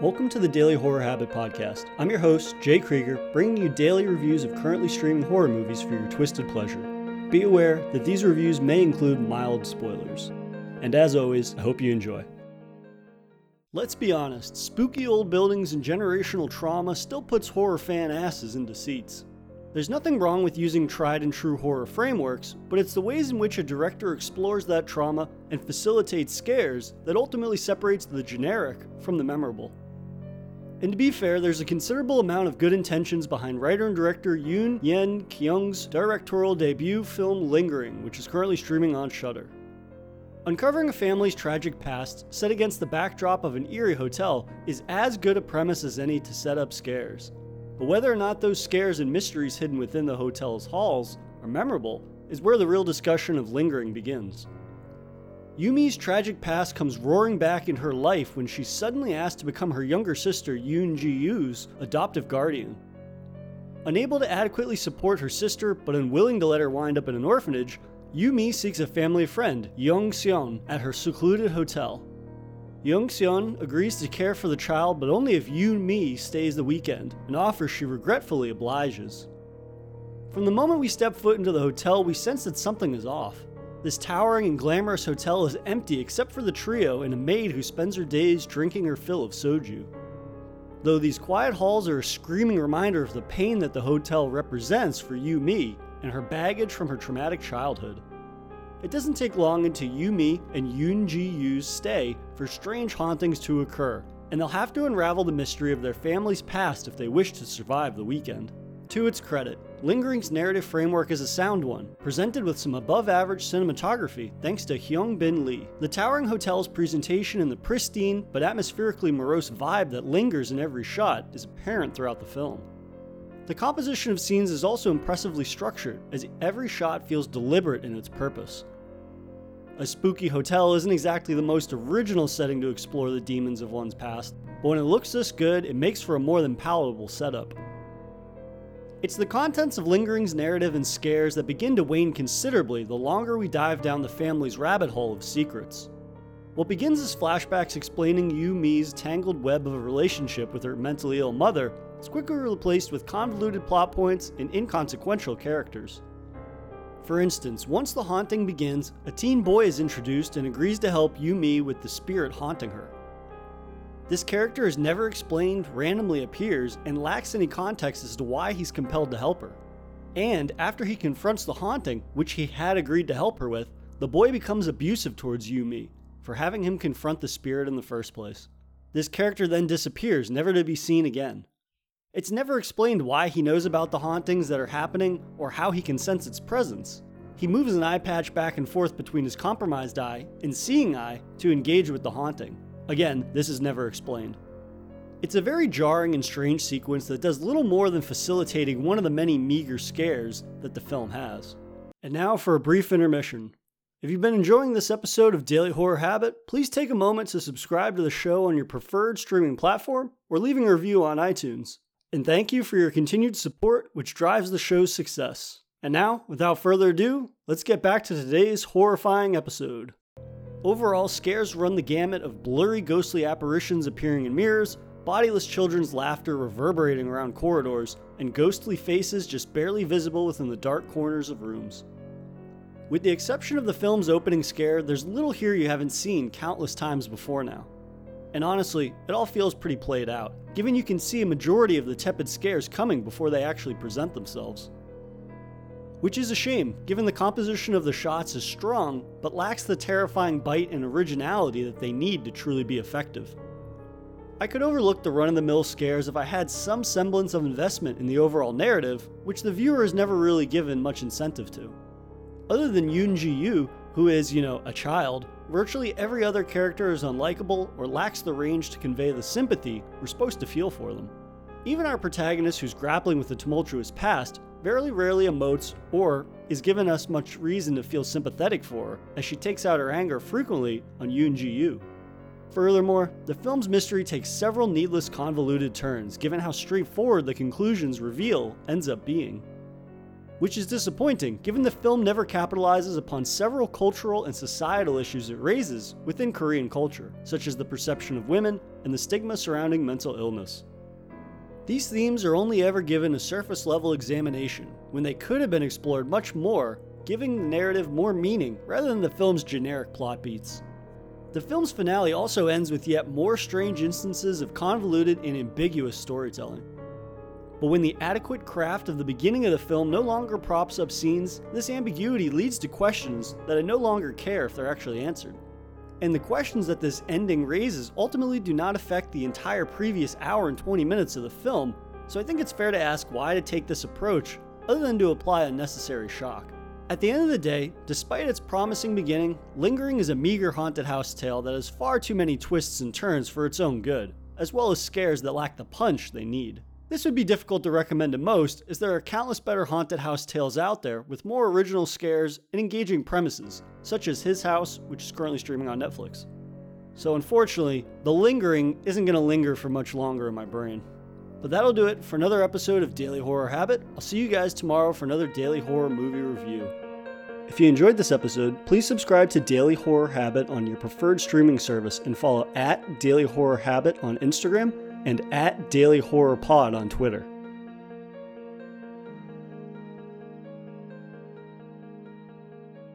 Welcome to the Daily Horror Habit Podcast. I'm your host, Jay Krieger, bringing you daily reviews of currently streaming horror movies for your twisted pleasure. Be aware that these reviews may include mild spoilers. And as always, I hope you enjoy. Let's be honest, spooky old buildings and generational trauma still puts horror fan asses into seats. There's nothing wrong with using tried and true horror frameworks, but it's the ways in which a director explores that trauma and facilitates scares that ultimately separates the generic from the memorable. And to be fair, there's a considerable amount of good intentions behind writer and director Yoon Eun-kyung's directorial debut film Lingering, which is currently streaming on Shudder. Uncovering a family's tragic past set against the backdrop of an eerie hotel is as good a premise as any to set up scares. But whether or not those scares and mysteries hidden within the hotel's halls are memorable is where the real discussion of lingering begins. Yumi's tragic past comes roaring back in her life when she's suddenly asked to become her younger sister Yoon Ji Yu's adoptive guardian. Unable to adequately support her sister, but unwilling to let her wind up in an orphanage, Yumi seeks a family friend, Young Seon, at her secluded hotel. Young Seon agrees to care for the child, but only if Yoon Mi stays the weekend, an offer she regretfully obliges. From the moment we step foot into the hotel, we sense that something is off. This towering and glamorous hotel is empty except for the trio and a maid who spends her days drinking her fill of soju. Though these quiet halls are a screaming reminder of the pain that the hotel represents for Yumi and her baggage from her traumatic childhood. It doesn't take long into Yumi and Yoon Ji Yu's stay for strange hauntings to occur, and they'll have to unravel the mystery of their family's past if they wish to survive the weekend. To its credit, Lingering's narrative framework is a sound one, presented with some above average cinematography thanks to Hyung Bin Lee. The Towering Hotel's presentation and the pristine but atmospherically morose vibe that lingers in every shot is apparent throughout the film. The composition of scenes is also impressively structured, as every shot feels deliberate in its purpose. A spooky hotel isn't exactly the most original setting to explore the demons of one's past, but when it looks this good, it makes for a more than palatable setup. It's the contents of Lingering's narrative and scares that begin to wane considerably the longer we dive down the family's rabbit hole of secrets. What begins as flashbacks explaining Yu Mi's tangled web of a relationship with her mentally ill mother is quickly replaced with convoluted plot points and inconsequential characters. For instance, once the haunting begins, a teen boy is introduced and agrees to help Yumi with the spirit haunting her. This character is never explained, randomly appears, and lacks any context as to why he's compelled to help her. And after he confronts the haunting, which he had agreed to help her with, the boy becomes abusive towards Yumi for having him confront the spirit in the first place. This character then disappears, never to be seen again. It's never explained why he knows about the hauntings that are happening or how he can sense its presence. He moves an eye patch back and forth between his compromised eye and seeing eye to engage with the haunting. Again, this is never explained. It's a very jarring and strange sequence that does little more than facilitating one of the many meager scares that the film has. And now for a brief intermission. If you've been enjoying this episode of Daily Horror Habit, please take a moment to subscribe to the show on your preferred streaming platform or leaving a review on iTunes. And thank you for your continued support, which drives the show's success. And now, without further ado, let's get back to today's horrifying episode. Overall, scares run the gamut of blurry, ghostly apparitions appearing in mirrors, bodiless children's laughter reverberating around corridors, and ghostly faces just barely visible within the dark corners of rooms. With the exception of the film's opening scare, there's little here you haven't seen countless times before now. And honestly, it all feels pretty played out, given you can see a majority of the tepid scares coming before they actually present themselves. Which is a shame, given the composition of the shots is strong, but lacks the terrifying bite and originality that they need to truly be effective. I could overlook the run of the mill scares if I had some semblance of investment in the overall narrative, which the viewer is never really given much incentive to. Other than Yoon Ji Yu, who is, you know, a child, virtually every other character is unlikable or lacks the range to convey the sympathy we're supposed to feel for them. Even our protagonist, who's grappling with a tumultuous past, very rarely emotes or is given us much reason to feel sympathetic for her, as she takes out her anger frequently on Yoon Ji Yu. Furthermore, the film's mystery takes several needless convoluted turns, given how straightforward the conclusions reveal ends up being. which is disappointing given the film never capitalizes upon several cultural and societal issues it raises within Korean culture, such as the perception of women and the stigma surrounding mental illness. These themes are only ever given a surface level examination, when they could have been explored much more, giving the narrative more meaning rather than the film's generic plot beats. The film's finale also ends with yet more strange instances of convoluted and ambiguous storytelling. But when the adequate craft of the beginning of the film no longer props up scenes, this ambiguity leads to questions that I no longer care if they're actually answered. And the questions that this ending raises ultimately do not affect the entire previous hour and 20 minutes of the film, so I think it's fair to ask why to take this approach other than to apply unnecessary shock. At the end of the day, despite its promising beginning, Lingering is a meager haunted house tale that has far too many twists and turns for its own good, as well as scares that lack the punch they need. This would be difficult to recommend to most, as there are countless better haunted house tales out there with more original scares and engaging premises, such as His House, which is currently streaming on Netflix. So, unfortunately, The Lingering isn't going to linger for much longer in my brain. But that'll do it for another episode of Daily Horror Habit. I'll see you guys tomorrow for another Daily Horror movie review. If you enjoyed this episode, please subscribe to Daily Horror Habit on your preferred streaming service and follow at Daily Horror Habit on Instagram and at Daily Horror Pod on Twitter.